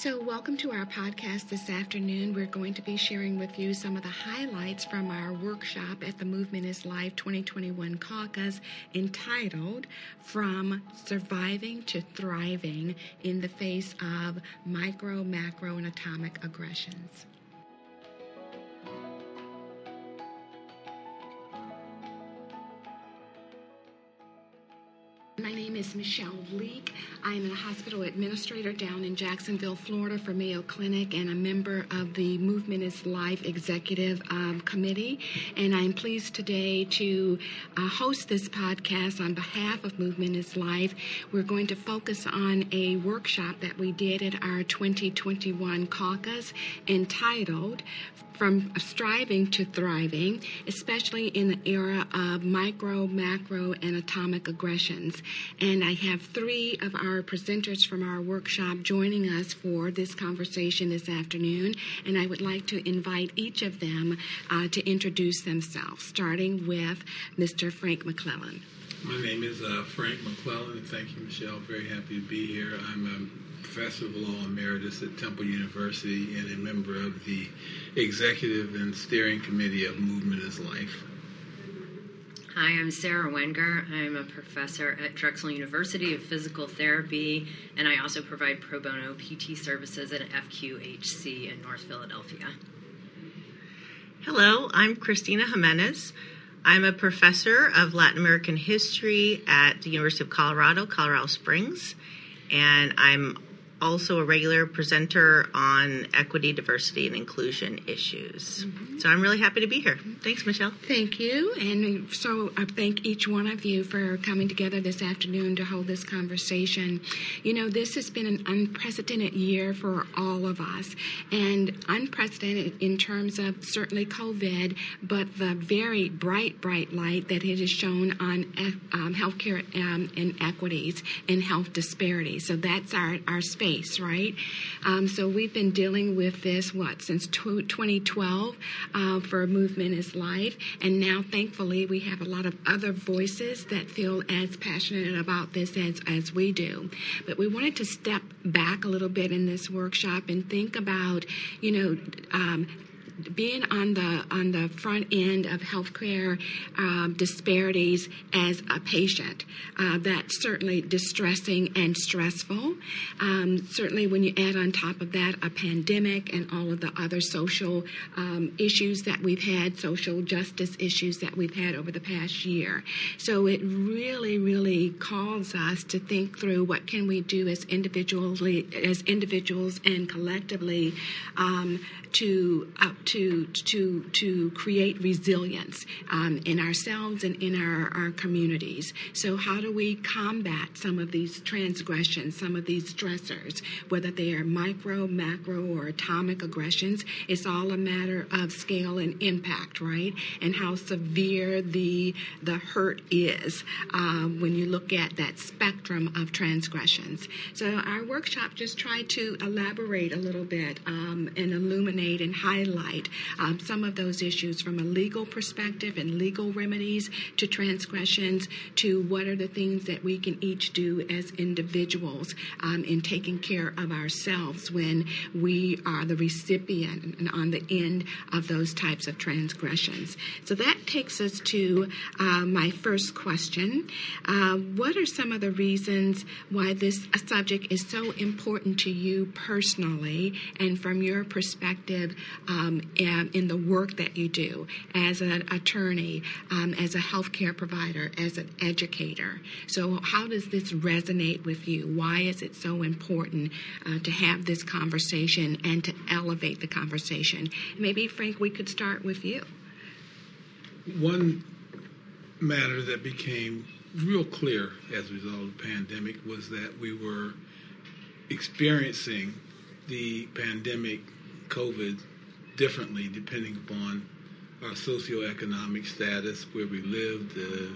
So, welcome to our podcast this afternoon. We're going to be sharing with you some of the highlights from our workshop at the Movement is Life 2021 caucus entitled From Surviving to Thriving in the Face of Micro, Macro, and Atomic Aggressions. Is Michelle Leek. I'm a hospital administrator down in Jacksonville, Florida for Mayo Clinic and a member of the Movement is Life Executive um, Committee. And I'm pleased today to uh, host this podcast on behalf of Movement is Life. We're going to focus on a workshop that we did at our 2021 caucus entitled from striving to thriving, especially in the era of micro, macro, and atomic aggressions. And I have three of our presenters from our workshop joining us for this conversation this afternoon. And I would like to invite each of them uh, to introduce themselves, starting with Mr. Frank McClellan. My name is uh, Frank McClellan. Thank you, Michelle. Very happy to be here. I'm a professor of law emeritus at Temple University and a member of the executive and steering committee of Movement is Life. Hi, I'm Sarah Wenger. I'm a professor at Drexel University of Physical Therapy, and I also provide pro bono PT services at FQHC in North Philadelphia. Hello, I'm Christina Jimenez. I'm a professor of Latin American history at the University of Colorado, Colorado Springs, and I'm also a regular presenter on equity, diversity, and inclusion issues. Mm-hmm. So I'm really happy to be here. Thanks, Michelle. Thank you. And so I thank each one of you for coming together this afternoon to hold this conversation. You know, this has been an unprecedented year for all of us, and unprecedented in terms of certainly COVID, but the very bright, bright light that it has shown on um, healthcare um, inequities and health disparities. So that's our, our space right? Um, so we've been dealing with this, what, since 2012 uh, for Movement is Life. And now, thankfully, we have a lot of other voices that feel as passionate about this as, as we do. But we wanted to step back a little bit in this workshop and think about, you know, um, being on the on the front end of healthcare um, disparities as a patient, uh, that's certainly distressing and stressful. Um, certainly, when you add on top of that a pandemic and all of the other social um, issues that we've had, social justice issues that we've had over the past year, so it really, really calls us to think through what can we do as individually, as individuals and collectively um, to uh, to to to create resilience um, in ourselves and in our, our communities. So how do we combat some of these transgressions, some of these stressors, whether they are micro, macro, or atomic aggressions? It's all a matter of scale and impact, right? And how severe the the hurt is um, when you look at that spectrum of transgressions. So our workshop just tried to elaborate a little bit um, and illuminate illuminate and highlight um, some of those issues from a legal perspective and legal remedies to transgressions to what are the things that we can each do as individuals um, in taking care of ourselves when we are the recipient and on the end of those types of transgressions. So that takes us to uh, my first question. Uh, what are some of the reasons why this subject is so important to you personally and from your perspective? perspective um, in the work that you do as an attorney, um, as a healthcare provider, as an educator. So, how does this resonate with you? Why is it so important uh, to have this conversation and to elevate the conversation? Maybe, Frank, we could start with you. One matter that became real clear as a result of the pandemic was that we were experiencing the pandemic COVID differently depending upon our socioeconomic status, where we lived, the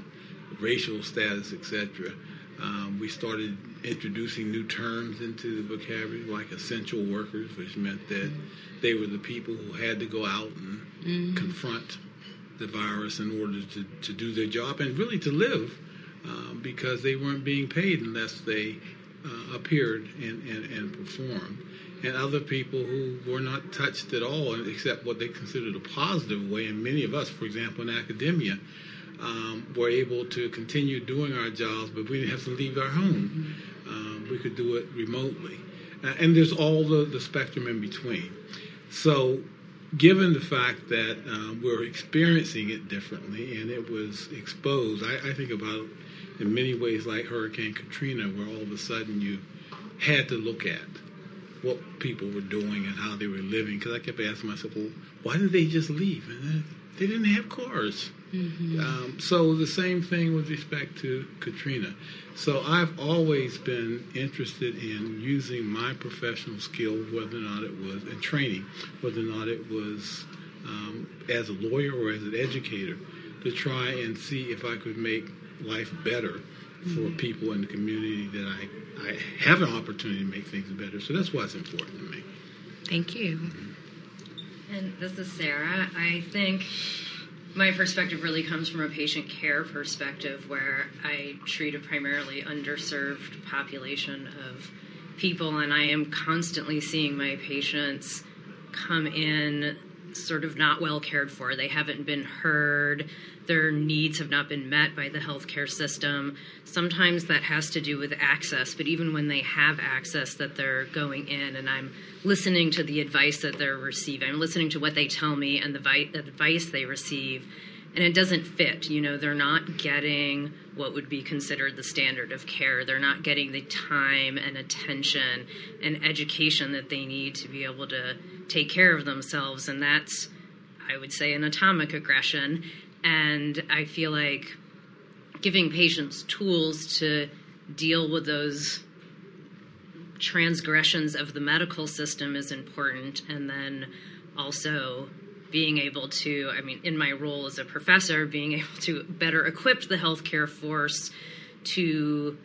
racial status, etc. Um, we started introducing new terms into the vocabulary, like essential workers, which meant that they were the people who had to go out and mm-hmm. confront the virus in order to, to do their job and really to live um, because they weren't being paid unless they uh, appeared and, and, and performed, and other people who were not touched at all, except what they considered a positive way. And many of us, for example, in academia, um, were able to continue doing our jobs, but we didn't have to leave our home. Um, we could do it remotely. Uh, and there's all the, the spectrum in between. So, given the fact that um, we're experiencing it differently and it was exposed, I, I think about in many ways like Hurricane Katrina, where all of a sudden you had to look at what people were doing and how they were living. Because I kept asking myself, well, why didn't they just leave? And they didn't have cars. Mm-hmm. Um, so the same thing with respect to Katrina. So I've always been interested in using my professional skill, whether or not it was in training, whether or not it was um, as a lawyer or as an educator, to try and see if I could make life better for mm-hmm. people in the community that I, I have an opportunity to make things better. So that's why it's important to me. Thank you. And this is Sarah. I think my perspective really comes from a patient care perspective where I treat a primarily underserved population of people, and I am constantly seeing my patients come in sort of not well cared for. They haven't been heard. Their needs have not been met by the healthcare system. Sometimes that has to do with access, but even when they have access, that they're going in and I'm listening to the advice that they're receiving. I'm listening to what they tell me and the, vi- the advice they receive, and it doesn't fit. You know, they're not getting what would be considered the standard of care. They're not getting the time and attention and education that they need to be able to take care of themselves, and that's, I would say, an atomic aggression. And I feel like giving patients tools to deal with those transgressions of the medical system is important, and then also being able to, I mean, in my role as a professor, being able to better equip the healthcare force to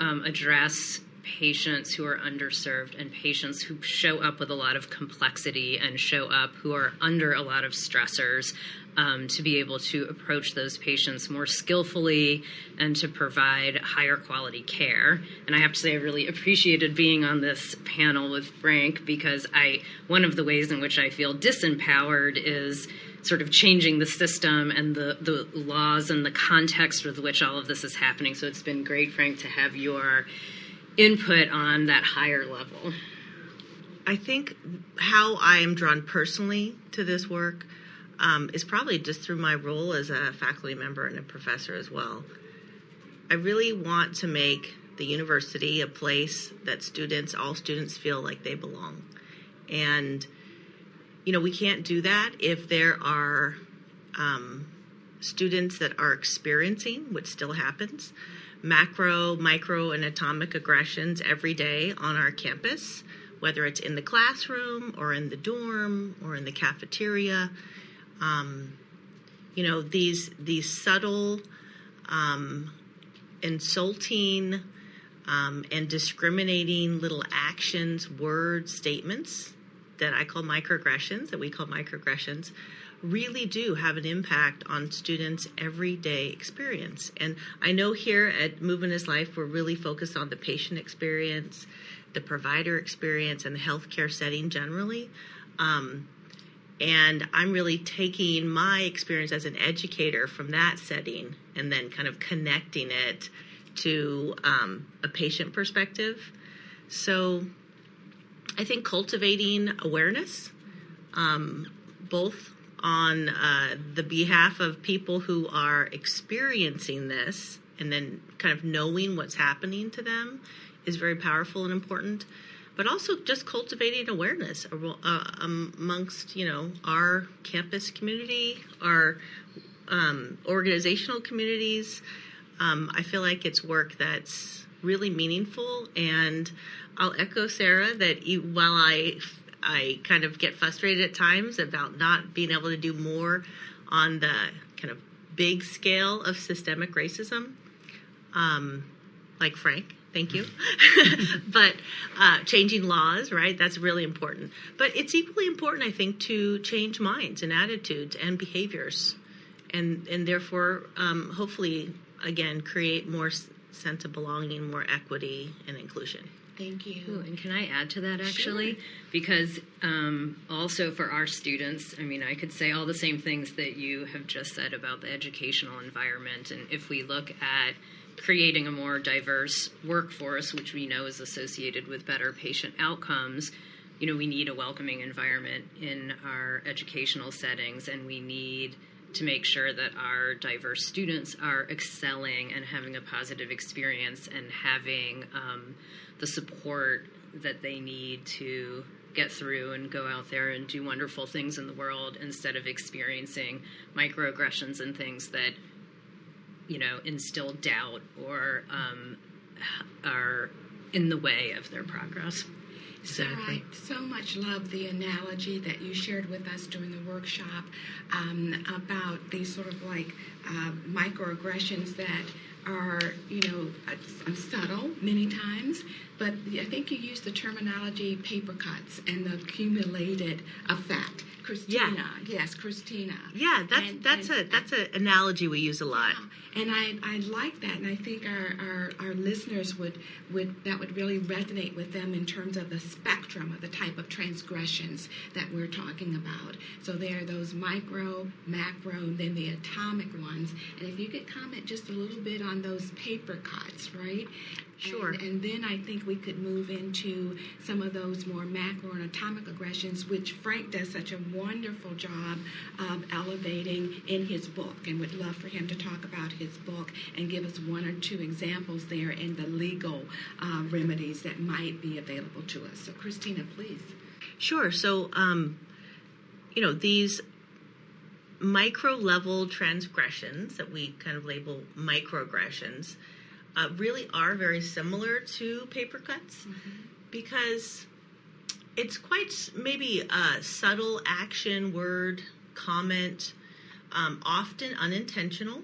um, address patients who are underserved and patients who show up with a lot of complexity and show up who are under a lot of stressors um, to be able to approach those patients more skillfully and to provide higher quality care. And I have to say, I really appreciated being on this panel with Frank because I one of the ways in which I feel disempowered is sort of changing the system and the, the laws and the context with which all of this is happening. So it's been great, Frank, to have your input on that higher level? I think how I am drawn personally to this work um, is probably just through my role as a faculty member and a professor as well. I really want to make the university a place that students, all students, feel like they belong. And, you know, we can't do that if there are um, students that are experiencing, which still happens, macro, micro, and atomic aggressions every day on our campus, whether it's in the classroom or in the dorm or in the cafeteria. Um, you know these these subtle, um, insulting, um, and discriminating little actions, words, statements that I call microaggressions, that we call microaggressions, really do have an impact on students' everyday experience. And I know here at Movement is Life, we're really focused on the patient experience, the provider experience, and the healthcare setting generally. Um, and I'm really taking my experience as an educator from that setting and then kind of connecting it to um, a patient perspective. So I think cultivating awareness, um, both on uh, the behalf of people who are experiencing this and then kind of knowing what's happening to them is very powerful and important but also just cultivating awareness uh, amongst you know our campus community our um, organizational communities um, i feel like it's work that's really meaningful and i'll echo sarah that while i I kind of get frustrated at times about not being able to do more on the kind of big scale of systemic racism, um, like Frank. Thank you. but uh, changing laws, right? That's really important. But it's equally important, I think, to change minds and attitudes and behaviors, and and therefore, um, hopefully, again, create more sense of belonging, more equity, and inclusion. Thank you. Ooh, and can I add to that actually? Sure. Because um, also for our students, I mean, I could say all the same things that you have just said about the educational environment. And if we look at creating a more diverse workforce, which we know is associated with better patient outcomes, you know, we need a welcoming environment in our educational settings, and we need to make sure that our diverse students are excelling and having a positive experience and having um, the support that they need to get through and go out there and do wonderful things in the world instead of experiencing microaggressions and things that you know instill doubt or um, are in the way of their progress. So I so much love the analogy that you shared with us during the workshop um, about these sort of like uh, microaggressions that are, you know, uh, subtle many times, but I think you used the terminology paper cuts and the accumulated effect. Christina, Yeah. yes, Christina. Yeah, that's And- that's and- a that's an analogy we use a lot. yeah. And I, I like that, and I think our, our, our listeners would, would that would really resonate with them in terms of the spectrum of the type of transgressions that we're talking about. So there are those micro, macro, and then the atomic ones. And if you could comment just a little bit on those paper cuts, right? Sure. And, and then I think we could move into some of those more macro and atomic aggressions, which Frank does such a wonderful job of elevating in his book. And would love for him to talk about his book and give us one or two examples there in the legal uh, remedies that might be available to us. So, Christina, please. Sure. So, um, you know, these micro level transgressions that we kind of label microaggressions uh, really are very similar to paper cuts because it's quite maybe a subtle action, word, comment, um, often unintentional.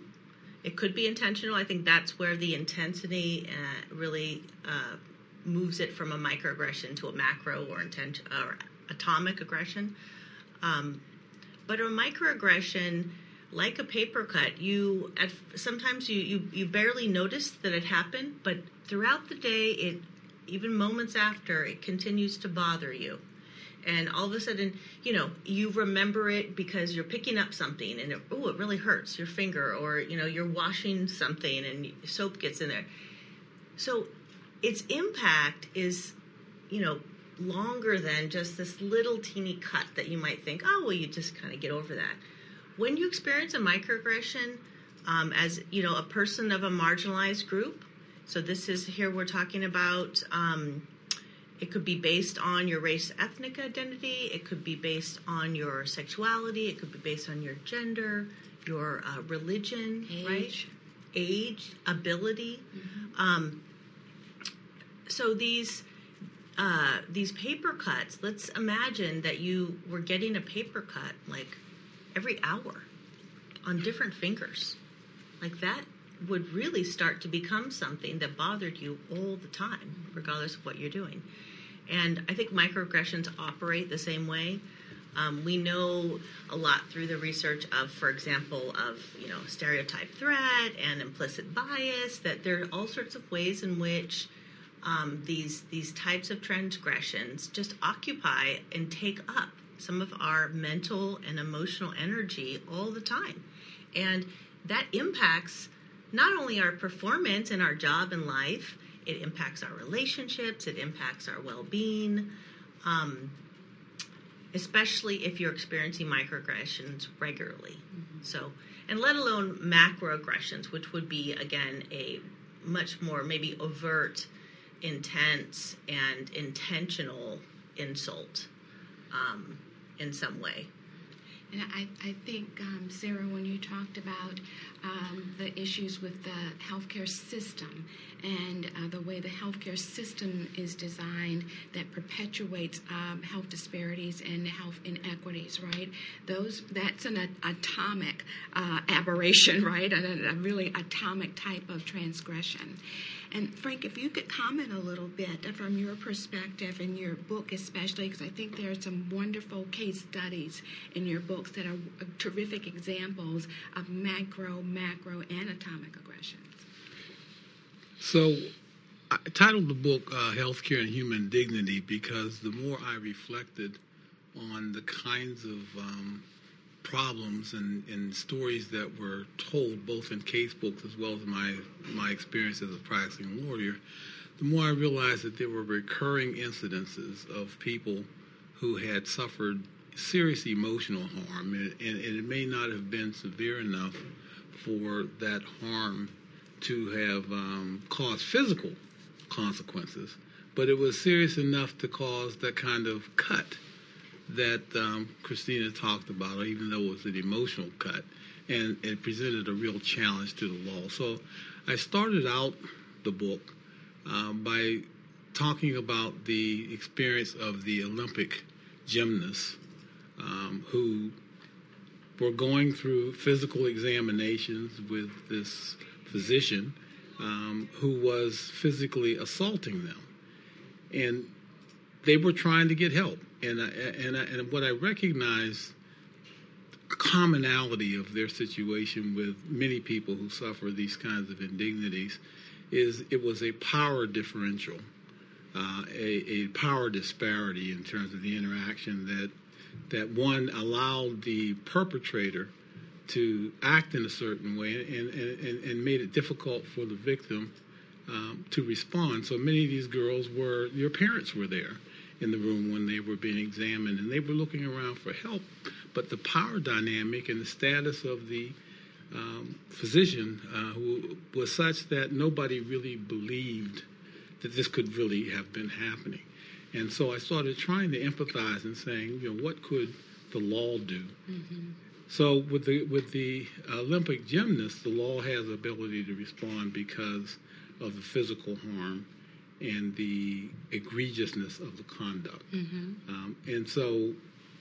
It could be intentional. I think that's where the intensity uh, really uh, moves it from a microaggression to a macro or intent or atomic aggression. Um, but a microaggression, like a paper cut, you at, sometimes you, you you barely notice that it happened, but throughout the day, it even moments after, it continues to bother you. And all of a sudden, you know, you remember it because you're picking up something and oh, it really hurts your finger, or you know, you're washing something and soap gets in there. So, its impact is, you know, longer than just this little teeny cut that you might think, oh, well, you just kind of get over that. When you experience a microaggression, um, as you know, a person of a marginalized group, so this is here we're talking about. Um, it could be based on your race, ethnic identity. It could be based on your sexuality. It could be based on your gender, your uh, religion, right? Age. Age, ability. Um, so these uh, these paper cuts. Let's imagine that you were getting a paper cut like every hour on different fingers. Like that would really start to become something that bothered you all the time, regardless of what you're doing. And I think microaggressions operate the same way. Um, we know a lot through the research of, for example, of you know stereotype threat and implicit bias. That there are all sorts of ways in which um, these these types of transgressions just occupy and take up some of our mental and emotional energy all the time, and that impacts not only our performance in our job and life, it impacts our relationships, it impacts our well-being. Um, especially if you're experiencing microaggressions regularly. So, and let alone macroaggressions, which would be again a much more maybe overt, intense, and intentional insult um, in some way. And I, I think, um, Sarah, when you talked about um, the issues with the healthcare system and uh, the way the healthcare system is designed that perpetuates um, health disparities and health inequities, right? Those that's an atomic uh, aberration, right? A, a really atomic type of transgression. And Frank, if you could comment a little bit from your perspective in your book, especially because I think there are some wonderful case studies in your books that are terrific examples of macro, macro, and atomic aggressions. So, I titled the book uh, Healthcare and Human Dignity because the more I reflected on the kinds of um, problems and, and, stories that were told both in case books as well as my, my experience as a practicing lawyer, the more I realized that there were recurring incidences of people who had suffered serious emotional harm, and, and, and it may not have been severe enough for that harm to have um, caused physical consequences, but it was serious enough to cause that kind of cut that um, Christina talked about, even though it was an emotional cut, and it presented a real challenge to the law. So I started out the book um, by talking about the experience of the Olympic gymnasts um, who were going through physical examinations with this physician um, who was physically assaulting them. And they were trying to get help. And, I, and, I, and what I recognized commonality of their situation with many people who suffer these kinds of indignities is it was a power differential, uh, a, a, power disparity in terms of the interaction that that one allowed the perpetrator to act in a certain way and, and, and made it difficult for the victim um, to respond. So many of these girls were, their parents were there in the room when they were being examined and they were looking around for help. But the power dynamic and the status of the um, physician uh, who was such that nobody really believed that this could really have been happening. And so I started trying to empathize and saying, you know, what could the law do? Mm-hmm. So with the with the Olympic gymnast, the law has the ability to respond because of the physical harm and the egregiousness of the conduct. Mm-hmm. Um, and so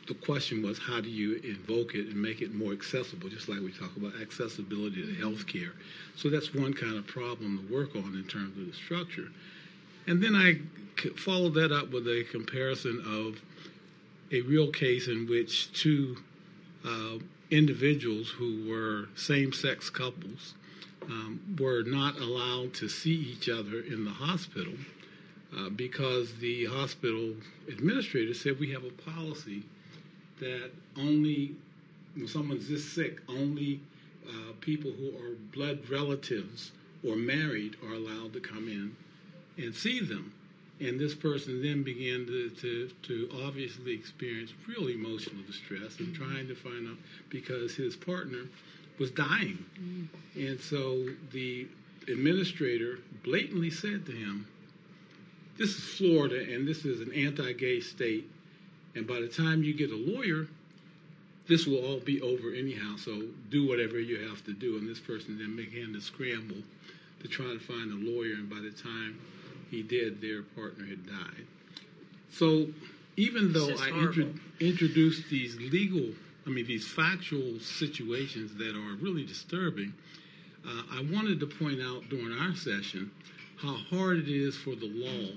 the question was, how do you invoke it and make it more accessible? Just like we talk about accessibility to mm-hmm. health care. So that's one kind of problem to work on in terms of the structure. And then I followed that up with a comparison of a real case in which two uh, individuals who were same sex couples um, were not allowed to see each other in the hospital uh, because the hospital administrator said we have a policy that only when someone's this sick, only uh, people who are blood relatives or married are allowed to come in and see them. And this person then began to, to, to obviously experience real emotional distress and trying to find out because his partner was dying. Mm-hmm. And so the administrator blatantly said to him, This is Florida and this is an anti gay state. And by the time you get a lawyer, this will all be over anyhow. So do whatever you have to do. And this person then began to scramble to try to find a lawyer. And by the time he did, their partner had died. So even though I intro- introduced these legal, I mean, these factual situations that are really disturbing, uh, I wanted to point out during our session how hard it is for the law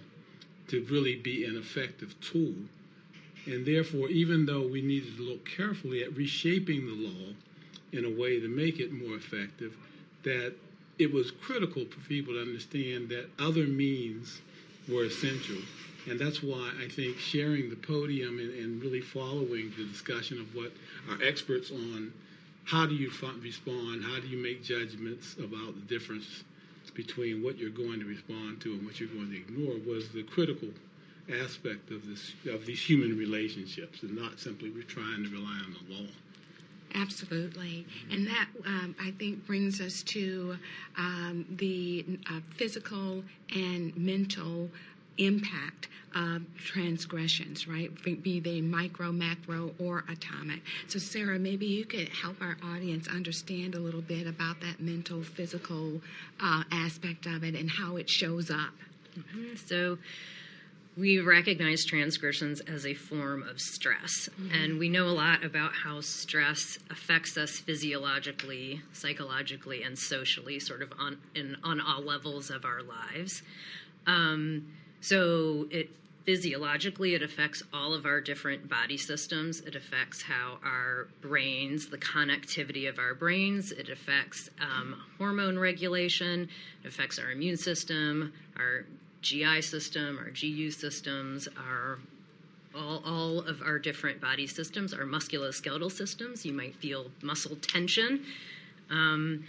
to really be an effective tool. And therefore, even though we needed to look carefully at reshaping the law in a way to make it more effective, that it was critical for people to understand that other means were essential. And that's why I think sharing the podium and, and really following the discussion of what our experts on how do you respond, how do you make judgments about the difference between what you're going to respond to and what you're going to ignore was the critical aspect of this of these human relationships and not simply we're trying to rely on the law. Absolutely. And that, um, I think, brings us to um, the uh, physical and mental impact of transgressions, right? Be they micro, macro, or atomic. So, Sarah, maybe you could help our audience understand a little bit about that mental, physical uh, aspect of it and how it shows up. Mm-hmm. So, we recognize transgressions as a form of stress. Mm-hmm. And we know a lot about how stress affects us physiologically, psychologically, and socially, sort of on, in, on all levels of our lives. Um, so it physiologically, it affects all of our different body systems. It affects how our brains, the connectivity of our brains, it affects um, hormone regulation, it affects our immune system, our GI system, our GU systems, our all, all of our different body systems, our musculoskeletal systems. You might feel muscle tension. Um,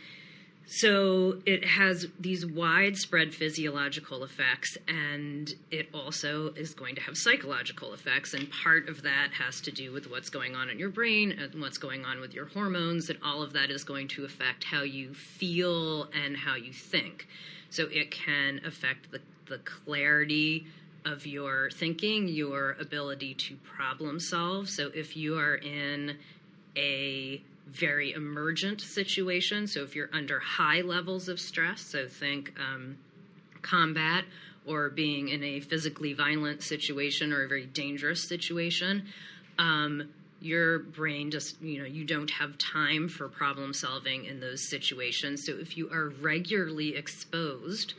so it has these widespread physiological effects, and it also is going to have psychological effects. And part of that has to do with what's going on in your brain and what's going on with your hormones, and all of that is going to affect how you feel and how you think. So it can affect the, the clarity of your thinking, your ability to problem solve. So if you are in a very emergent situation. So if you're under high levels of stress, so think um, combat or being in a physically violent situation or a very dangerous situation, um, your brain just you know you don't have time for problem solving in those situations. So if you are regularly exposed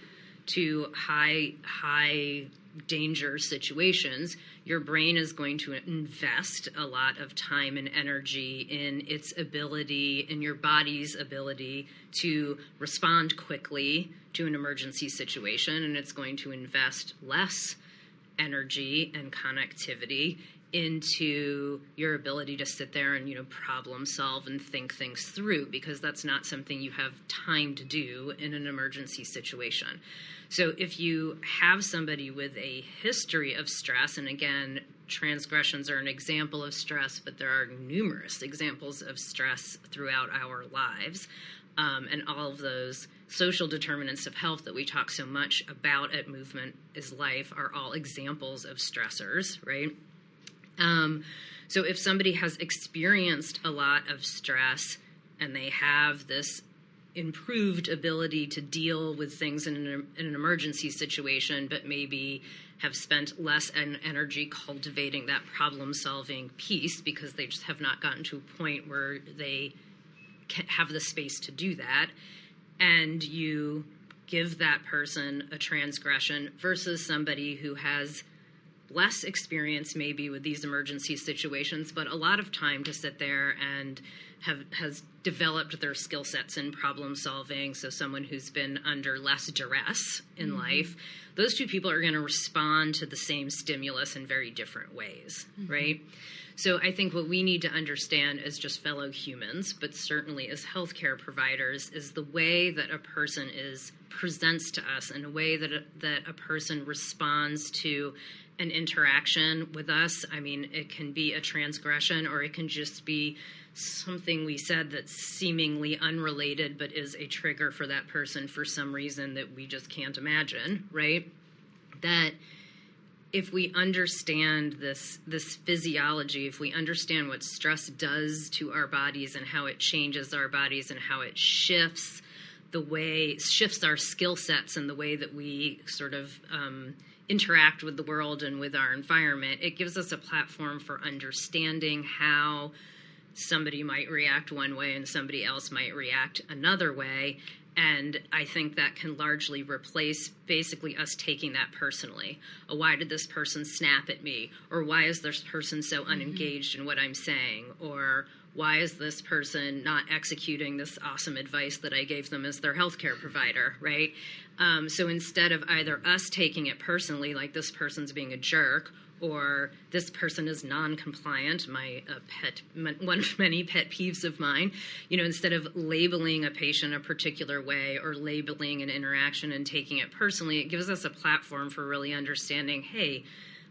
to high high danger situations, your brain is going to invest a lot of time and energy in its ability, in your body's ability to respond quickly to an emergency situation, and it's going to invest less energy and connectivity into your ability to sit there and you know problem solve and think things through because that's not something you have time to do in an emergency situation. So if you have somebody with a history of stress and again transgressions are an example of stress but there are numerous examples of stress throughout our lives um, and all of those social determinants of health that we talk so much about at movement is life are all examples of stressors right um, so if somebody has experienced a lot of stress and they have this improved ability to deal with things in an, in an emergency situation, but maybe have spent less en- energy cultivating that problem solving piece because they just have not gotten to a point where they have the space to do that. And you give that person a transgression versus somebody who has less experience maybe with these emergency situations, but a lot of time to sit there and have has developed their skill sets in problem solving. So someone who's been under less duress in mm-hmm. life, those two people are going to respond to the same stimulus in very different ways, mm-hmm. right? So I think what we need to understand as just fellow humans, but certainly as healthcare providers, is the way that a person is presents to us in a way that a, that a person responds to an interaction with us. I mean, it can be a transgression or it can just be something we said that's seemingly unrelated but is a trigger for that person for some reason that we just can't imagine, right? That if we understand this this physiology, if we understand what stress does to our bodies and how it changes our bodies and how it shifts the way shifts our skill sets and the way that we sort of um, interact with the world and with our environment, it gives us a platform for understanding how somebody might react one way and somebody else might react another way. And I think that can largely replace basically us taking that personally. Oh, why did this person snap at me? Or why is this person so mm-hmm. unengaged mm-hmm. in what I'm saying? Or why is this person not executing this awesome advice that I gave them as their healthcare provider, right? Um, so instead of either us taking it personally, like this person's being a jerk, or this person is non-compliant my uh, pet one of many pet peeves of mine you know instead of labeling a patient a particular way or labeling an interaction and taking it personally it gives us a platform for really understanding hey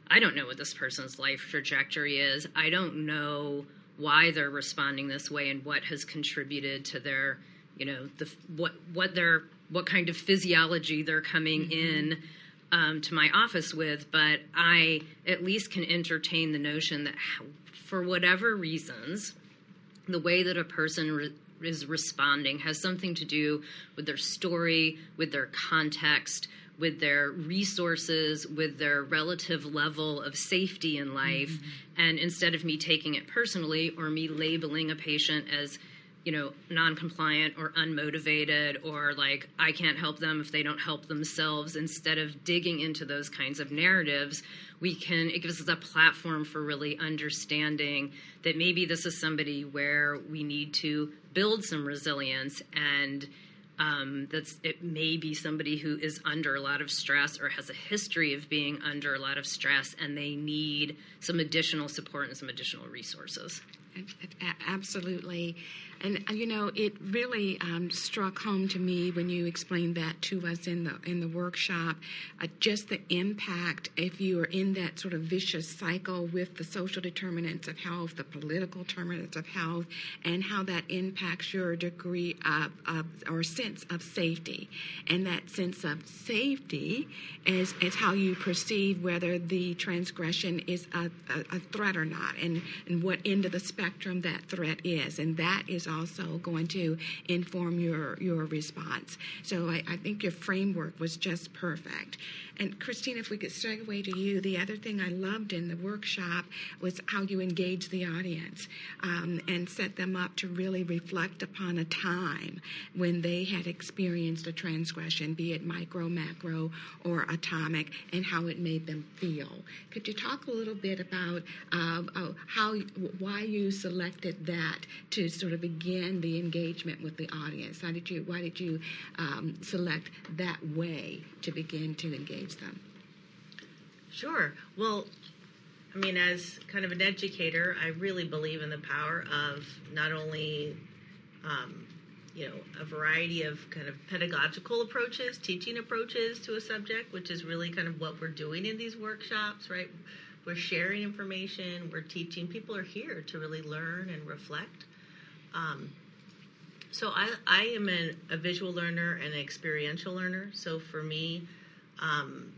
i don't know what this person's life trajectory is i don't know why they're responding this way and what has contributed to their you know the what what their what kind of physiology they're coming mm-hmm. in um, to my office with, but I at least can entertain the notion that for whatever reasons, the way that a person re- is responding has something to do with their story, with their context, with their resources, with their relative level of safety in life. Mm-hmm. And instead of me taking it personally or me labeling a patient as you know, non-compliant or unmotivated or like I can't help them if they don't help themselves. Instead of digging into those kinds of narratives, we can it gives us a platform for really understanding that maybe this is somebody where we need to build some resilience and um, that's it may be somebody who is under a lot of stress or has a history of being under a lot of stress and they need some additional support and some additional resources Absolutely. And uh, you know, it really um, struck home to me when you explained that to us in the in the workshop. Uh, just the impact if you are in that sort of vicious cycle with the social determinants of health, the political determinants of health, and how that impacts your degree of, of or sense of safety. And that sense of safety is is how you perceive whether the transgression is a, a, a threat or not, and and what end of the spectrum that threat is, and that is also going to inform your your response. So I, I think your framework was just perfect. And Christine, if we could segue to you, the other thing I loved in the workshop was how you engaged the audience um, and set them up to really reflect upon a time when they had experienced a transgression, be it micro, macro, or atomic, and how it made them feel. Could you talk a little bit about uh, uh, how, why you selected that to sort of begin the engagement with the audience? How did you, why did you um, select that way to begin to engage? Them? Sure. Well, I mean, as kind of an educator, I really believe in the power of not only, um, you know, a variety of kind of pedagogical approaches, teaching approaches to a subject, which is really kind of what we're doing in these workshops, right? We're sharing information, we're teaching. People are here to really learn and reflect. Um, so I, I am an, a visual learner and an experiential learner. So for me, um,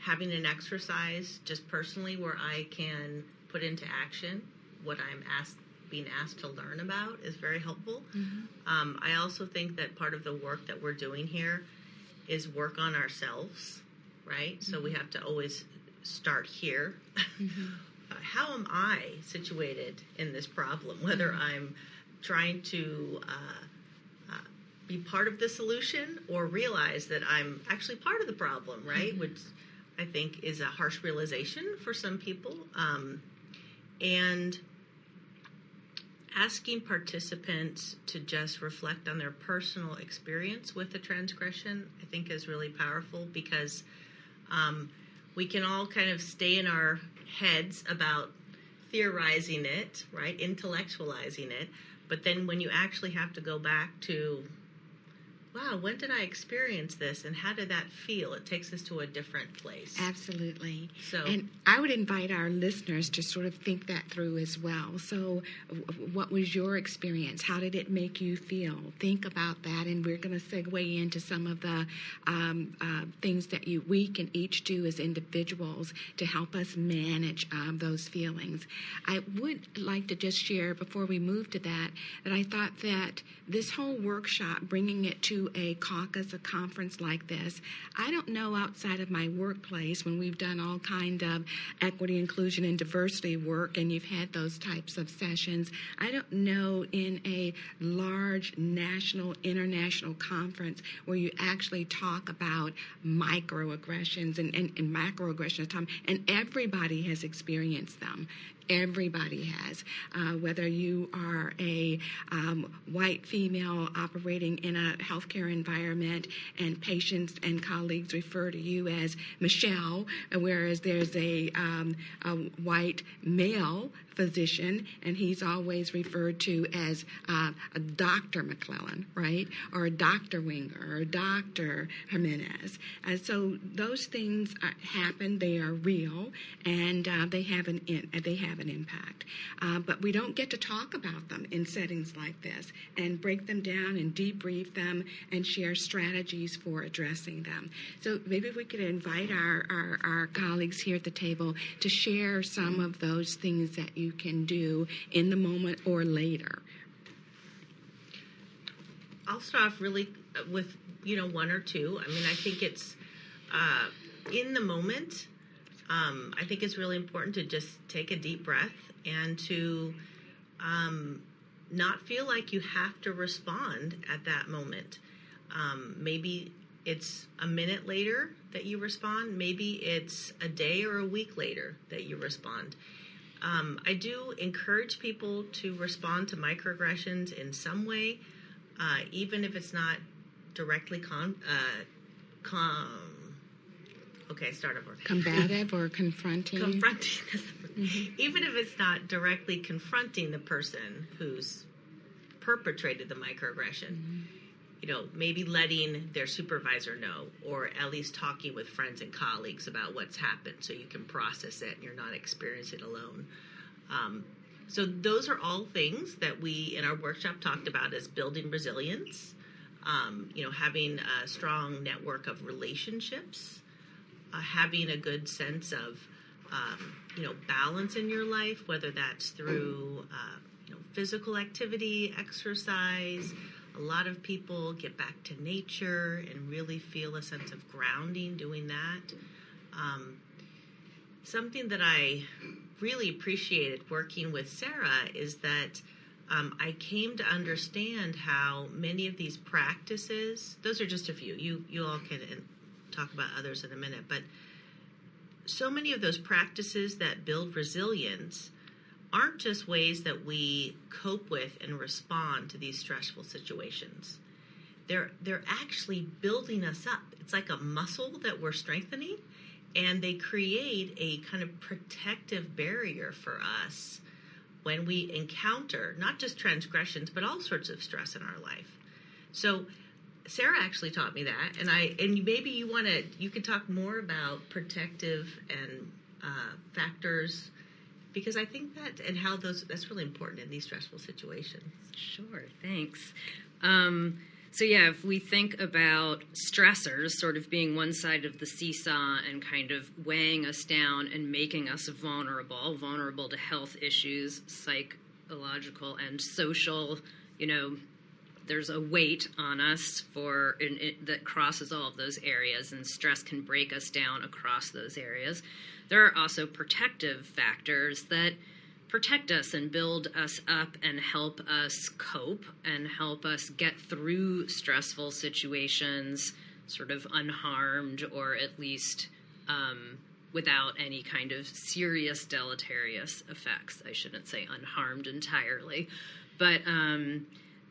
having an exercise just personally where I can put into action what I'm asked being asked to learn about is very helpful. Mm-hmm. Um, I also think that part of the work that we're doing here is work on ourselves, right? Mm-hmm. So we mm-hmm. have to always start here. Mm-hmm. uh, how am I situated in this problem? Whether mm-hmm. I'm trying to uh, be part of the solution or realize that I'm actually part of the problem, right? Mm-hmm. Which I think is a harsh realization for some people. Um, and asking participants to just reflect on their personal experience with the transgression, I think, is really powerful because um, we can all kind of stay in our heads about theorizing it, right? Intellectualizing it. But then when you actually have to go back to wow, when did I experience this and how did that feel? It takes us to a different place. Absolutely. So, and I would invite our listeners to sort of think that through as well. So, what was your experience? How did it make you feel? Think about that, and we're going to segue into some of the um, uh, things that you we can each do as individuals to help us manage um, those feelings. I would like to just share before we move to that that I thought that this whole workshop, bringing it a caucus, a conference like this, I don't know outside of my workplace when we've done all kind of equity, inclusion, and diversity work, and you've had those types of sessions. I don't know in a large national, international conference where you actually talk about microaggressions and, and, and macroaggressions, and everybody has experienced them everybody has, uh, whether you are a um, white female operating in a healthcare environment and patients and colleagues refer to you as Michelle, whereas there's a, um, a white male physician, and he's always referred to as uh, a Dr. McClellan, right? Or a Dr. Wenger or a Dr. Jimenez. And so those things uh, happen, they are real, and uh, they, have an in, they have an impact. Uh, but we don't get to talk about them in settings like this and break them down and debrief them and share strategies for addressing them. So maybe we could invite our, our, our colleagues here at the table to share some of those things that you you can do in the moment or later? I'll start off really with you know one or two. I mean, I think it's uh, in the moment. Um, I think it's really important to just take a deep breath and to um, not feel like you have to respond at that moment. Um, maybe it's a minute later that you respond. Maybe it's a day or a week later that you respond. Um, I do encourage people to respond to microaggressions in some way, uh, even if it's not directly con. Uh, com okay, start over. Combative or confronting. confronting, even if it's not directly confronting the person who's perpetrated the microaggression you know, maybe letting their supervisor know, or at least talking with friends and colleagues about what's happened so you can process it and you're not experiencing it alone. Um, so, those are all things that we in our workshop talked about as building resilience, um, you know, having a strong network of relationships, uh, having a good sense of, um, you know, balance in your life, whether that's through, uh, you know, physical activity, exercise a lot of people get back to nature and really feel a sense of grounding doing that. Um, something that I really appreciated working with Sarah is that um, I came to understand how many of these practices, those are just a few, you, you all can talk about others in a minute, but so many of those practices that build resilience aren't just ways that we cope with and respond to these stressful situations. They're they're actually building us up. It's like a muscle that we're strengthening and they create a kind of protective barrier for us when we encounter not just transgressions but all sorts of stress in our life. So Sarah actually taught me that, and I and maybe you want to you could talk more about protective and uh, factors because I think that and how those that's really important in these stressful situations. Sure, thanks. Um, so yeah, if we think about stressors sort of being one side of the seesaw and kind of weighing us down and making us vulnerable, vulnerable to health issues, psychological and social, you know, there's a weight on us for that crosses all of those areas, and stress can break us down across those areas. There are also protective factors that protect us and build us up and help us cope and help us get through stressful situations sort of unharmed or at least um, without any kind of serious deleterious effects. I shouldn't say unharmed entirely, but um,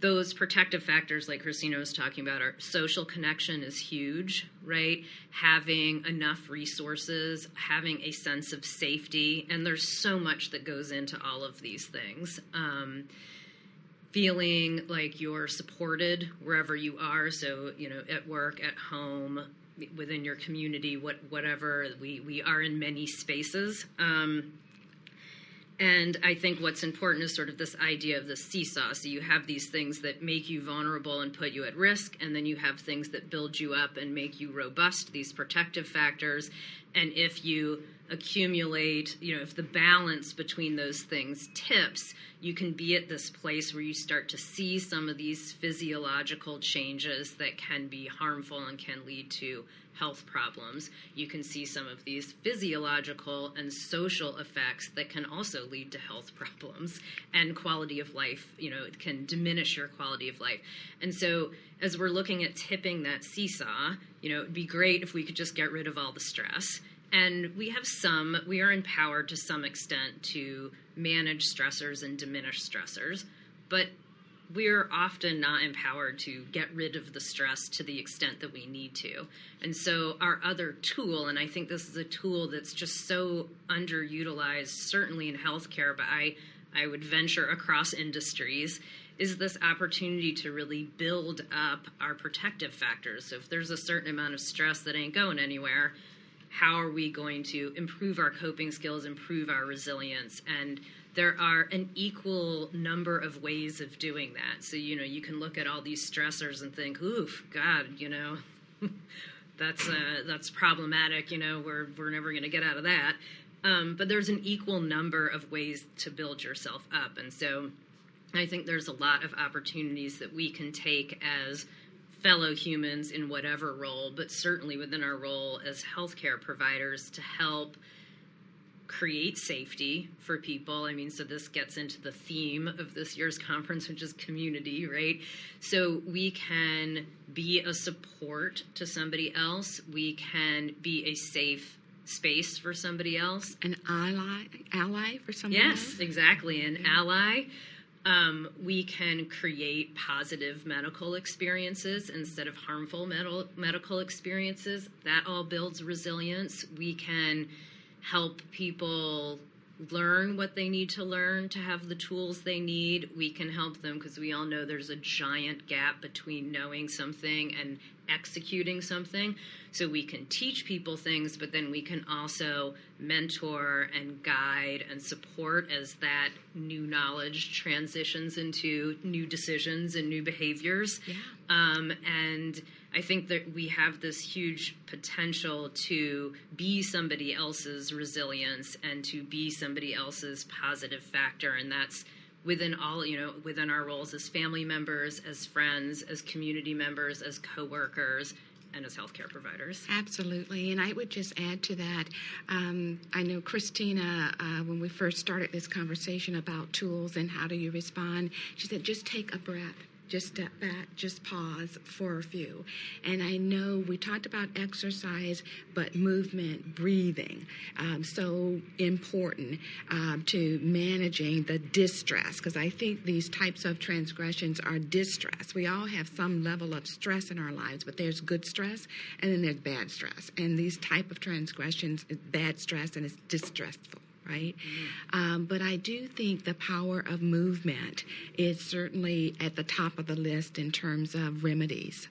those protective factors like Christina was talking about are social connection is huge, right? Having enough resources, having a sense of safety, and there's so much that goes into all of these things. Um, feeling like you're supported wherever you are, so you know, at work, at home, within your community, what whatever we we are in many spaces. Um, and I think what's important is sort of this idea of the seesaw. So you have these things that make you vulnerable and put you at risk, and then you have things that build you up and make you robust, these protective factors. And if you accumulate, you know, if the balance between those things tips, you can be at this place where you start to see some of these physiological changes that can be harmful and can lead to health problems. You can see some of these physiological and social effects that can also lead to health problems and quality of life, you know, it can diminish your quality of life. And so as we're looking at tipping that seesaw, you know, it'd be great if we could just get rid of all the stress and we have some, we are empowered to some extent to manage stressors and diminish stressors, but we're often not empowered to get rid of the stress to the extent that we need to. And so, our other tool, and I think this is a tool that's just so underutilized, certainly in healthcare, but I, I would venture across industries, is this opportunity to really build up our protective factors. So, if there's a certain amount of stress that ain't going anywhere, how are we going to improve our coping skills, improve our resilience? And there are an equal number of ways of doing that. So, you know, you can look at all these stressors and think, oof, God, you know, that's uh, that's problematic. You know, we're we're never going to get out of that. Um, but there's an equal number of ways to build yourself up, and so I think there's a lot of opportunities that we can take as fellow humans in whatever role, but certainly within our role as healthcare providers to help create safety for people. I mean, so this gets into the theme of this year's conference, which is community, right? So we can be a support to somebody else, we can be a safe space for somebody else. An ally, ally for somebody Yes, else? Yes, exactly. An ally. Um, we can create positive medical experiences instead of harmful med- medical experiences. That all builds resilience. We can help people learn what they need to learn to have the tools they need. We can help them because we all know there's a giant gap between knowing something and executing something. So we can teach people things, but then we can also mentor and guide and support as that new knowledge transitions into new decisions and new behaviors. Yeah. Um, and I think that we have this huge potential to be somebody else's resilience and to be somebody else's positive factor. And that's within all, you know, within our roles as family members, as friends, as community members, as coworkers, and as healthcare providers. Absolutely, and I would just add to that. Um, I know Christina, uh, when we first started this conversation about tools and how do you respond, she said, just take a breath. Just step back, just pause for a few. And I know we talked about exercise, but movement, breathing, um, so important um, to managing the distress, because I think these types of transgressions are distress. We all have some level of stress in our lives, but there's good stress and then there's bad stress. And these type of transgressions is bad stress and it's distressful right? Um, but I do think the power of movement is certainly at the top of the list in terms of remedies.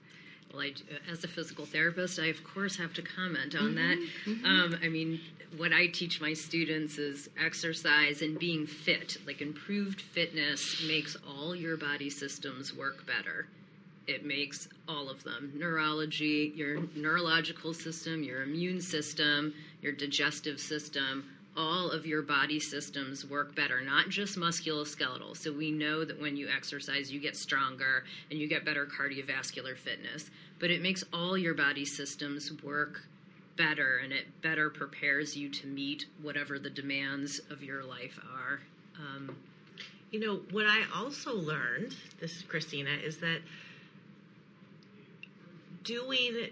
Well, I, as a physical therapist, I of course have to comment on that. Um, I mean, what I teach my students is exercise and being fit. Like improved fitness makes all your body systems work better. It makes all of them neurology, your neurological system, your immune system, your digestive system, all of your body systems work better, not just musculoskeletal. So we know that when you exercise, you get stronger and you get better cardiovascular fitness, but it makes all your body systems work better and it better prepares you to meet whatever the demands of your life are. Um, You know, what I also learned, this is Christina, is that doing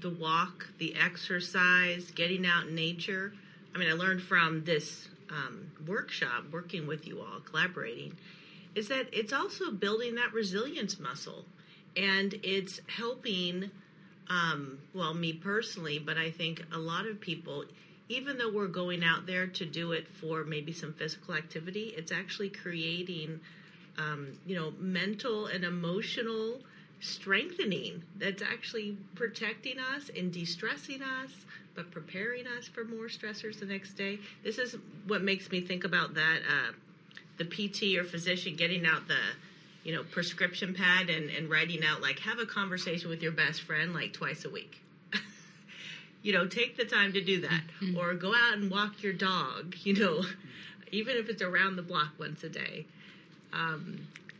the walk, the exercise, getting out in nature. I mean, I learned from this um, workshop, working with you all, collaborating, is that it's also building that resilience muscle. And it's helping, um, well, me personally, but I think a lot of people, even though we're going out there to do it for maybe some physical activity, it's actually creating, um, you know, mental and emotional strengthening that's actually protecting us and de-stressing us but preparing us for more stressors the next day. This is what makes me think about that uh, the pt or physician getting out the you know prescription pad and, and writing out like have a conversation with your best friend like twice a week. You know take the time to do that. Or go out and walk your dog you know even if it's around the block once a day.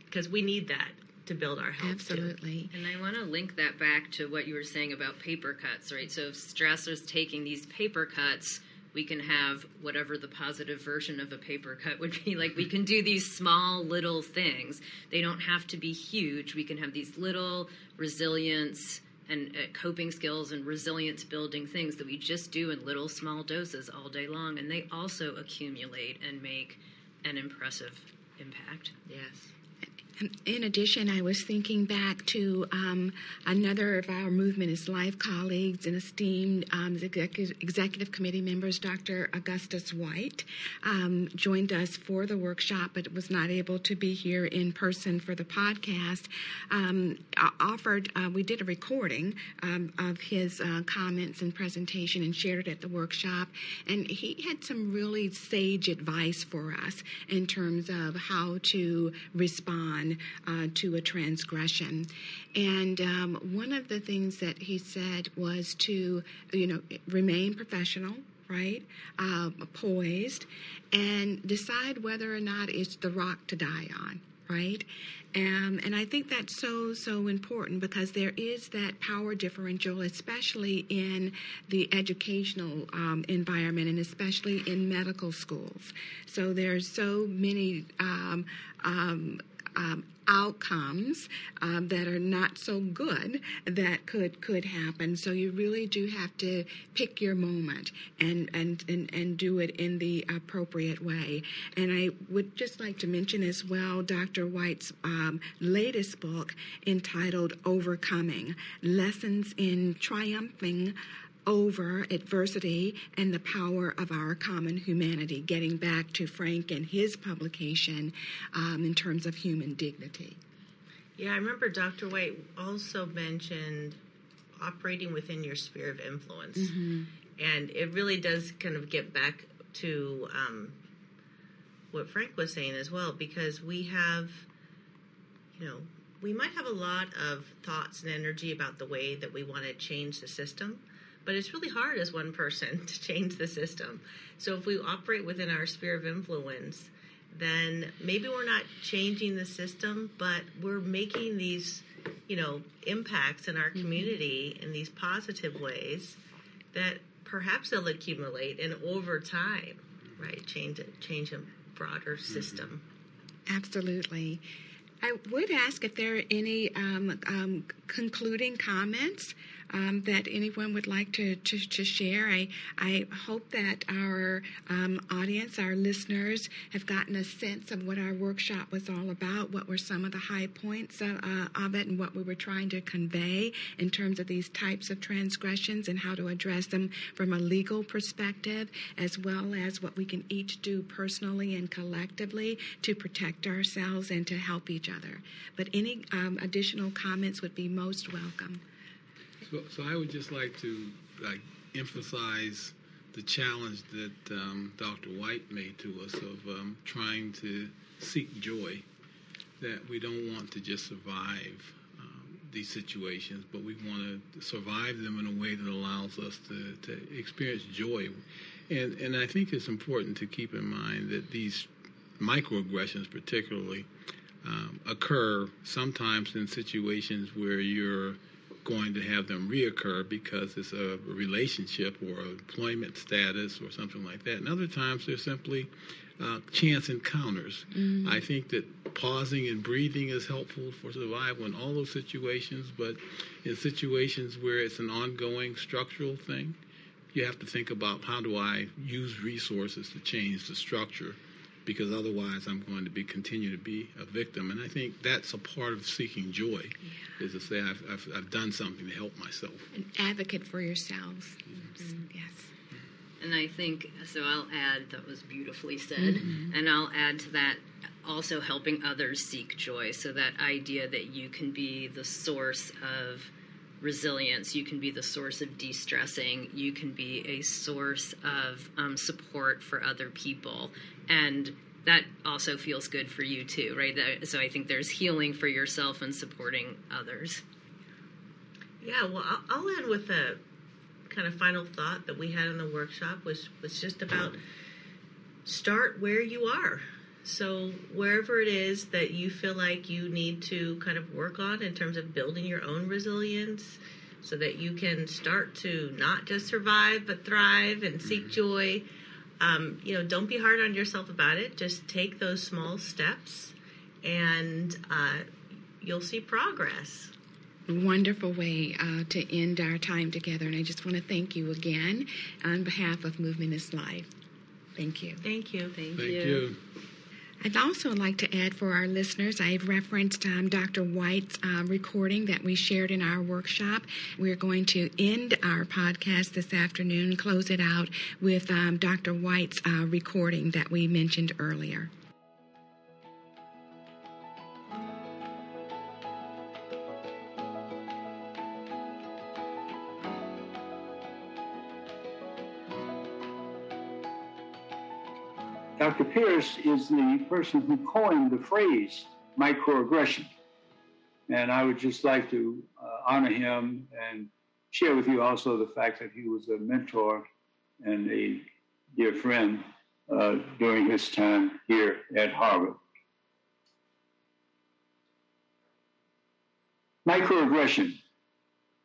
Because we need that to build our health too. Absolutely. And I want to link that back to what you were saying about paper cuts, right? So if stress is taking these paper cuts, we can have whatever the positive version of a paper cut would be. Like we can do these small little things. They don't have to be huge. We can have these little resilience and uh, coping skills and resilience building things that we just do in little small doses all day long. And they also accumulate and make an impressive impact. yes In addition, I was thinking back to um, another of our Movement is Life colleagues and esteemed um, executive, executive committee members, Dr. Augustus White, um, joined us for the workshop, but was not able to be here in person for the podcast. Um, offered, uh, we did a recording um, of his uh, comments and presentation and shared it at the workshop, and he had some really sage advice for us in terms of how to respond uh, to a transgression. And um, one of the things that he said was to, you know, remain professional, right? Uh, poised, and decide whether or not it's the rock to die on. right? Um, and I think that's so, so important because there is that power differential, especially in the educational um, environment and especially in medical schools. So there's so many um, um outcomes um, that are not so good that could could happen. So you really do have to pick your moment and and and, and do it in the appropriate way. And I would just like to mention as well Dr. White's um, latest book entitled "Overcoming: Lessons in Triumphing." Over adversity and the power of our common humanity, getting back to Frank and his publication um, in terms of human dignity. Yeah, I remember Dr. White also mentioned operating within your sphere of influence. Mm-hmm. And it really does kind of get back to um, what Frank was saying as well, because we have, you know, we might have a lot of thoughts and energy about the way that we want to change the system but it's really hard as one person to change the system. So if we operate within our sphere of influence, then maybe we're not changing the system, but we're making these, you know, impacts in our mm-hmm. community mm-hmm. in these positive ways that perhaps they'll accumulate and over time, right, change change a broader mm-hmm. system. Absolutely. I would ask if there are any um, um, concluding comments um, that anyone would like to, to, to, share. I, I hope that our um, audience, our listeners, have gotten a sense of what our workshop was all about, what were some of the high points of, uh, of it, and what we were trying to convey in terms of these types of transgressions and how to address them from a legal perspective, as well as what we can each do personally and collectively to protect ourselves and to help each other. But any um, additional comments would be most welcome. So, so I would just like to like emphasize the challenge that um, Dr. White made to us of um, trying to seek joy. That we don't want to just survive um, these situations, but we want to survive them in a way that allows us to, to experience joy. And and I think it's important to keep in mind that these microaggressions, particularly, um, occur sometimes in situations where you're going to have them reoccur because it's a relationship or employment status or something like that. And other times they're simply uh, chance encounters. Mm-hmm. I think that pausing and breathing is helpful for survival in all those situations, but in situations where it's an ongoing structural thing, you have to think about how do I use resources to change the structure because otherwise I'm going to be continue to be a victim. And I think that's a part of seeking joy, yeah. is to say I've, I've, I've, done something to help myself. An advocate for yourselves. Mm-hmm. Yes. And I think so. I'll add that was beautifully said, mm-hmm. and I'll add to that also helping others seek joy. So that idea that you can be the source of resilience. You can be the source of de stressing. You can be a source of um, support for other people and that also feels good for you too, right? so I think there's healing for yourself and supporting others. Yeah, well, I'll, end with a kind of final thought that we had in the workshop was was just about start where you are. So wherever it is that you feel like you need to kind of work on in terms of building your own resilience, so that you can start to not just survive but thrive and seek mm-hmm. joy um, you know, don't be hard on yourself about it. Just take those small steps, and uh, you'll see progress. Wonderful way uh, to end our time together, and I just want to thank you again on behalf of Movement is Life. Thank you. Thank you. Thank, thank you. you. I'd also like to add for our listeners, I've referenced um, Dr. White's uh, recording that we shared in our workshop. We're going to end our podcast this afternoon, close it out with um, Dr. White's uh, recording that we mentioned earlier. Dr. Pierce is the person who coined the phrase microaggression. And I would just like to uh, honor him and share with you also the fact that he was a mentor and a dear friend uh, during his time here at Harvard. Microaggression.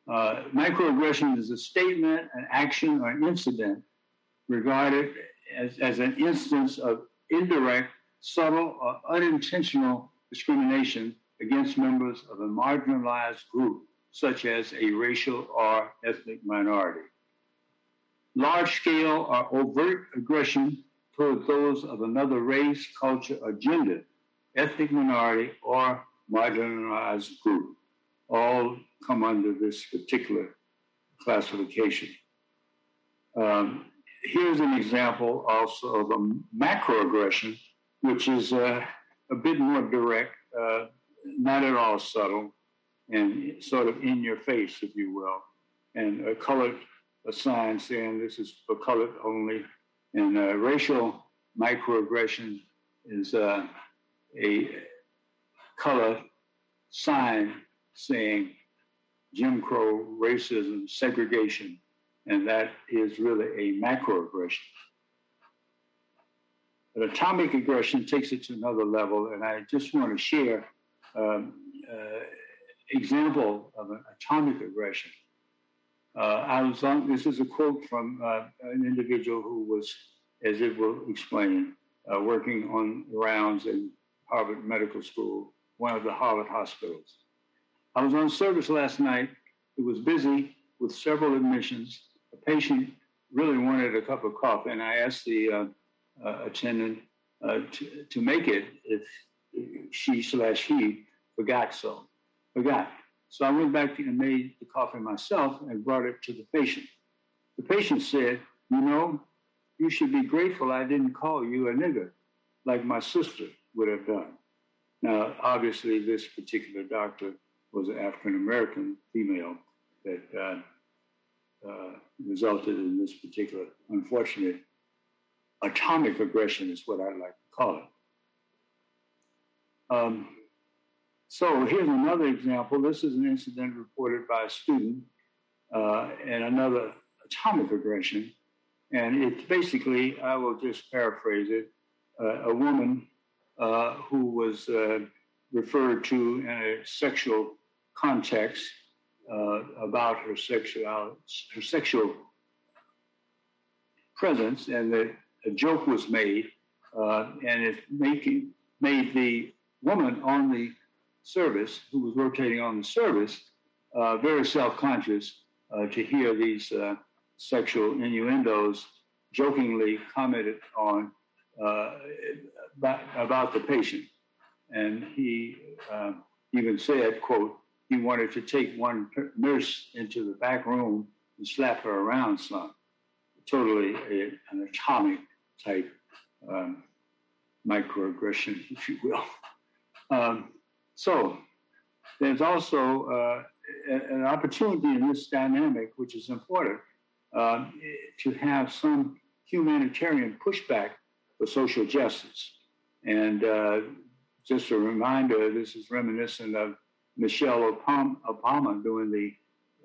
Uh, microaggression is a statement, an action, or an incident regarded as, as an instance of indirect, subtle, or unintentional discrimination against members of a marginalized group, such as a racial or ethnic minority. Large scale or overt aggression toward those of another race, culture, or gender, ethnic minority, or marginalized group all come under this particular classification. Um, here's an example also of a macroaggression, which is uh, a bit more direct, uh, not at all subtle, and sort of in your face, if you will, and a colored a sign saying this is for colored only. And uh, racial microaggression is uh, a color sign saying Jim Crow, racism, segregation, and that is really a macroaggression. But atomic aggression takes it to another level, and I just want to share um, uh, example of an atomic aggression. Uh, I was on, this is a quote from uh, an individual who was, as it will explain, uh, working on rounds in Harvard Medical School, one of the Harvard hospitals. I was on service last night. It was busy with several admissions. Patient really wanted a cup of coffee, and I asked the uh, uh, attendant uh, to, to make it if she slash he forgot so. Forgot. So I went back and made the coffee myself and brought it to the patient. The patient said, You know, you should be grateful I didn't call you a nigger like my sister would have done. Now, obviously, this particular doctor was an African American female that uh, uh, resulted in this particular unfortunate atomic aggression, is what I like to call it. Um, so here's another example. This is an incident reported by a student uh, and another atomic aggression. And it's basically, I will just paraphrase it, uh, a woman uh, who was uh, referred to in a sexual context uh, about her sexual, her sexual presence, and that a joke was made, uh, and it making, made the woman on the service, who was rotating on the service, uh, very self-conscious uh, to hear these uh, sexual innuendos jokingly commented on uh, about, the patient. And he even said, quote, he wanted to take one nurse into the back room and slap her around some. Totally a, an atomic type um, microaggression, if you will. Um, so there's also uh, an opportunity in this dynamic, which is important, uh, to have some humanitarian pushback for social justice. And uh, just a reminder, this is reminiscent of Michelle Obama during the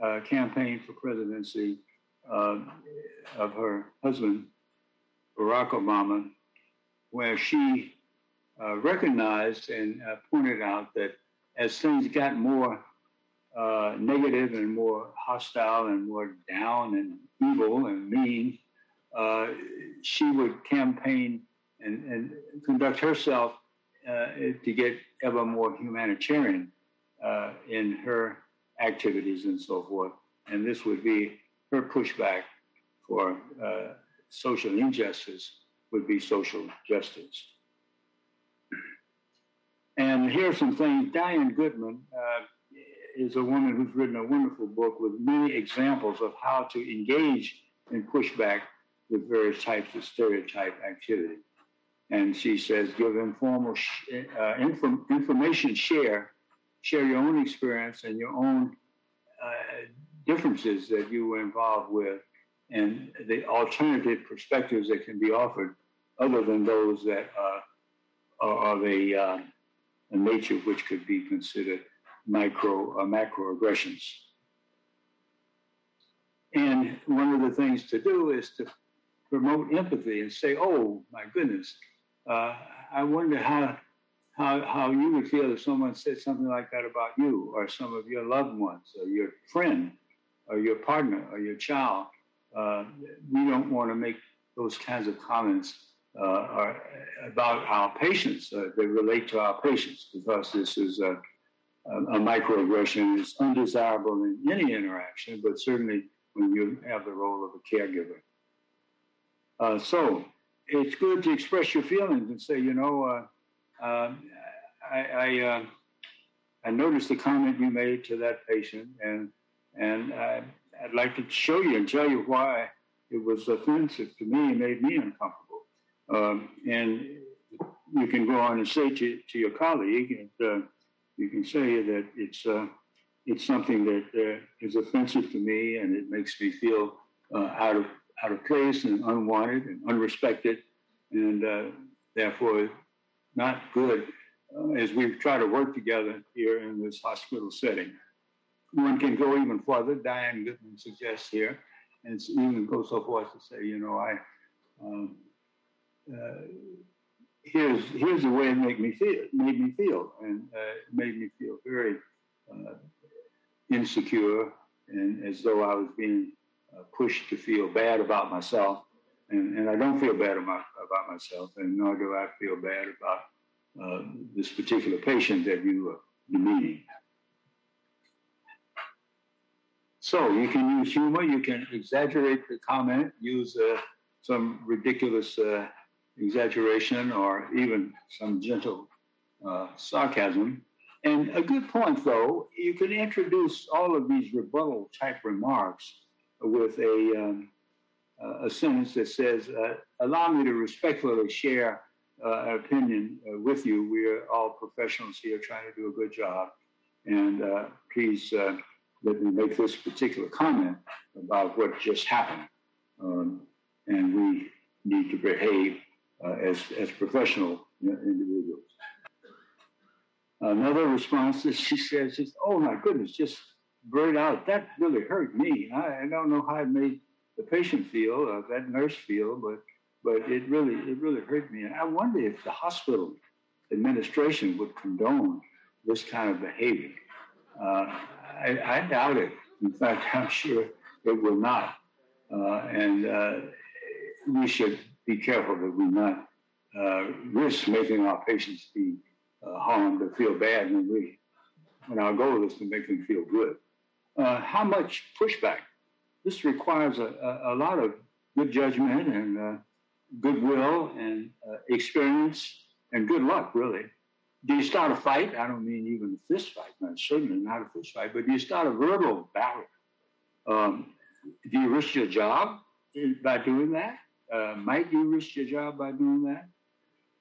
uh, campaign for presidency uh, of her husband, Barack Obama, where she uh, recognized and uh, pointed out that as things got more uh, negative and more hostile and more down and evil and mean, uh, she would campaign and, and conduct herself to get ever more humanitarian uh, in her activities and so forth. And this would be her pushback for social injustice would be social justice. And here are some things. Diane Goodman uh, is a woman who's written a wonderful book with many examples of how to engage in pushback with various types of stereotype activity. And she says, give informal sh- uh, inform- information share, share your own experience and your own uh, differences that you were involved with, and the alternative perspectives that can be offered other than those that uh, are of a uh, a nature which could be considered micro or uh, macroaggressions. And one of the things to do is to promote empathy and say, "Oh my goodness, uh, I wonder how how, how you would feel if someone said something like that about you or some of your loved ones or your friend or your partner or your child. Uh, we don't want to make those kinds of comments uh, about our patients. Uh, they relate to our patients because this is a, a, a microaggression. It's undesirable in any interaction, but certainly when you have the role of a caregiver. Uh, so it's good to express your feelings and say, you know, uh, uh, I I, uh, I, noticed the comment you made to that patient, and and I, would like to show you and tell you why it was offensive to me and made me uncomfortable. Um, and you can go on and say to, to your colleague, and, uh, you can say that it's uh, it's something that uh, is offensive to me, and it makes me feel out of out of place and unwanted and unrespected, and uh, therefore not good uh, as we try to work together here in this hospital setting. One can go even further. Diane Goodman suggests here, and even go so far as to say, you know, I um, uh, here's here's the way it made me feel. Made me feel, and uh, made me feel very uh, insecure, and as though I was being uh, pushed to feel bad about myself. And, and I don't feel bad about, about myself, and nor do I feel bad about uh, this particular patient that you are demeaning. So you can use humor, you can exaggerate the comment, use uh, some ridiculous uh, exaggeration or even some gentle uh, sarcasm. And a good point, though, you can introduce all of these rebuttal type remarks with a, um, a sentence that says, uh, Allow me to respectfully share uh, an opinion uh, with you. We are all professionals here trying to do a good job. And uh, please uh, let me make this particular comment about what just happened. Um, and we need to behave uh, as, as professional individuals. Another response that she says is, Oh my goodness, just blurt out, that really hurt me. I, I don't know how it made the patient feel, uh, that nurse feel, but but it really it really hurt me. And I wonder if the hospital administration would condone this kind of behavior. Uh, I, I, doubt it. In fact, I'm sure it will not. Uh, and uh, we should be careful that we not uh, risk making our patients be uh, harmed or feel bad when we when our goal is to make them feel good how much pushback. This requires a, a, a, lot of good judgment and uh, goodwill and uh, experience and good luck, really. Do you start a fight? I don't mean even a fist fight, certainly not a fist fight, but do you start a verbal battle? Um, do you risk your job by doing that? Uh, might you risk your job by doing that?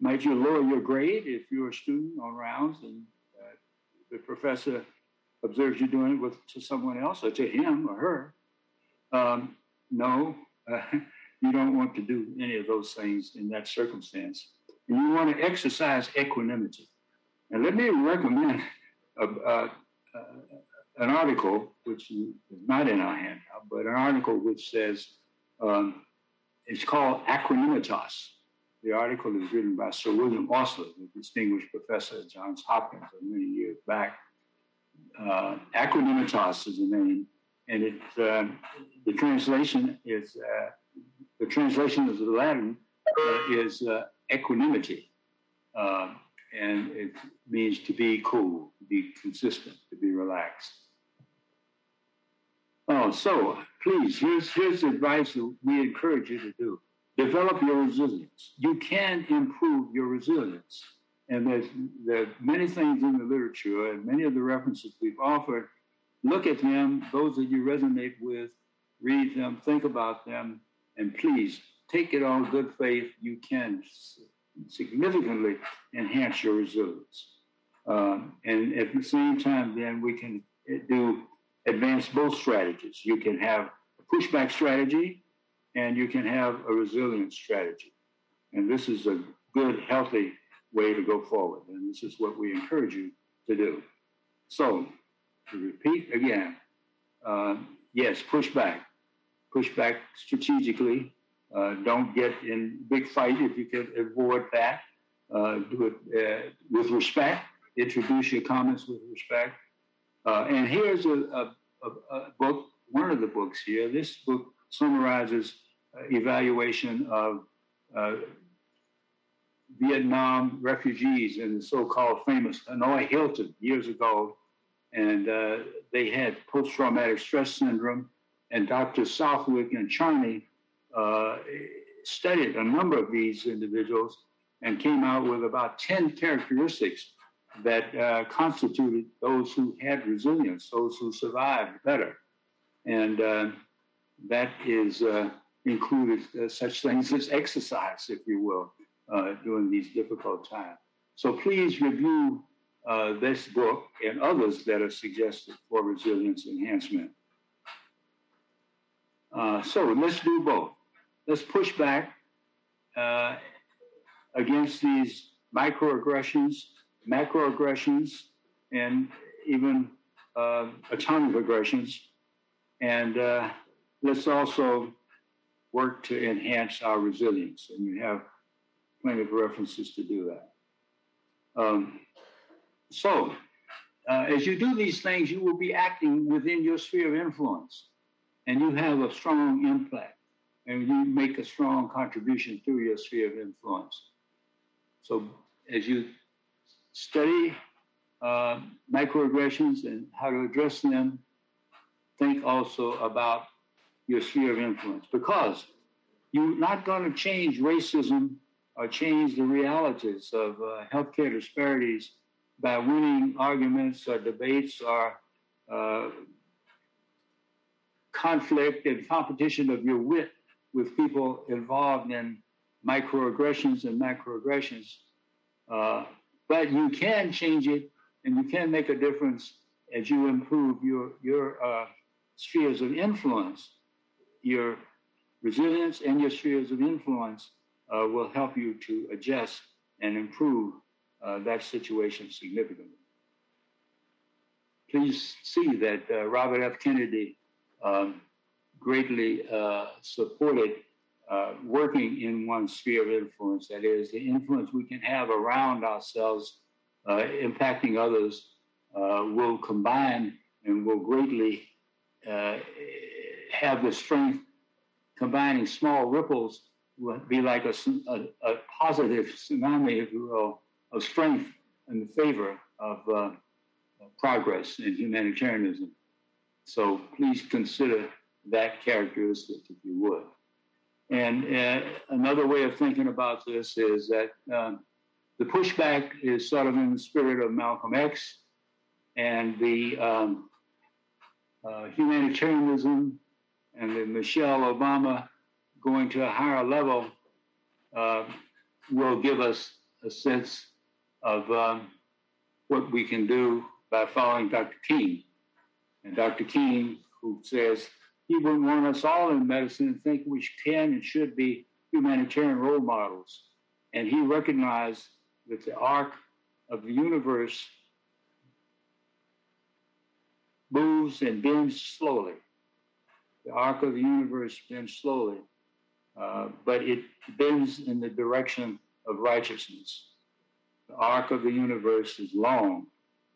Might you lower your grade if you're a student on rounds and uh, the professor observes you doing it with to someone else or to him or her, um, no, uh, you don't want to do any of those things in that circumstance. And you want to exercise equanimity. And let me recommend a, an article, which is not in our handout, but an article which says um, it's called Equanimitas. The article is written by Sir William Osler, the distinguished professor at Johns Hopkins many years back uh, is the name, and it uh, the translation is uh, the translation of the Latin uh, is uh, equanimity, um, and it means to be cool, to be consistent, to be relaxed. Oh, so please, here's here's advice that we encourage you to do: develop your resilience. You can improve your resilience. And there's, there are many things in the literature and many of the references we've offered. Look at them, those that you resonate with, read them, think about them, and please take it on good faith. You can significantly enhance your resilience. Um, and at the same time, then we can do advance both strategies. You can have a pushback strategy and you can have a resilience strategy. And this is a good, healthy way to go forward. And this is what we encourage you to do. So, to repeat again, uh, yes, push back. Push back strategically. Uh, don't get in big fight if you can avoid that. uh, do it uh, with respect, introduce your comments with respect. Uh, and here's a, a, a, a, book, one of the books here. This book summarizes uh, evaluation of Vietnam refugees in the so-called famous Hanoi Hilton years ago. And uh, they had post-traumatic stress syndrome. And Dr. Southwick and Charney studied a number of these individuals and came out with about 10 characteristics that uh, constituted those who had resilience, those who survived better. And uh, that is uh, included uh, such things as exercise, if you will, uh, during these difficult times. So please review uh, this book and others that are suggested for resilience enhancement. so let's do both. Let's push back against these microaggressions, macroaggressions, and even uh, atomic aggressions. And uh, let's also work to enhance our resilience. And you have plenty of references to do that. Um, so, uh, as you do these things, you will be acting within your sphere of influence, and you have a strong impact, and you make a strong contribution through your sphere of influence. So as you study uh, microaggressions and how to address them, think also about your sphere of influence because you're not going to change racism or change the realities of uh, healthcare disparities by winning arguments or debates or uh, conflict and competition of your wit with people involved in microaggressions and macroaggressions. Uh, but you can change it and you can make a difference as you improve your, your uh, spheres of influence. Your resilience and your spheres of influence uh, will help you to adjust and improve uh, that situation significantly. Please see that uh, Robert F. Kennedy um, greatly uh, supported uh, working in one sphere of influence, that is, the influence we can have around ourselves, impacting others, will combine and will greatly have the strength. Combining small ripples will be like a, a, a, positive tsunami, if you will, of strength in the favor of uh, progress in humanitarianism. So please consider that characteristic, if you would. And uh, another way of thinking about this is that um, the pushback is sort of in the spirit of Malcolm X, and the um, uh, humanitarianism and the Michelle Obama going to a higher level uh, will give us a sense of um, what we can do by following Dr. King. And Dr. King, who says he would want us all in medicine to think we can and should be humanitarian role models. And he recognized that the arc of the universe moves and bends slowly. The arc of the universe bends slowly, uh, but it bends in the direction of righteousness. The arc of the universe is long,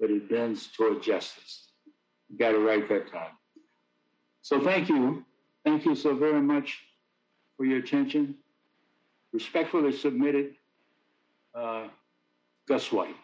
but it bends toward justice. You got to write that time. So thank you. Thank you so very much for your attention. Respectfully submitted, uh, Gus White.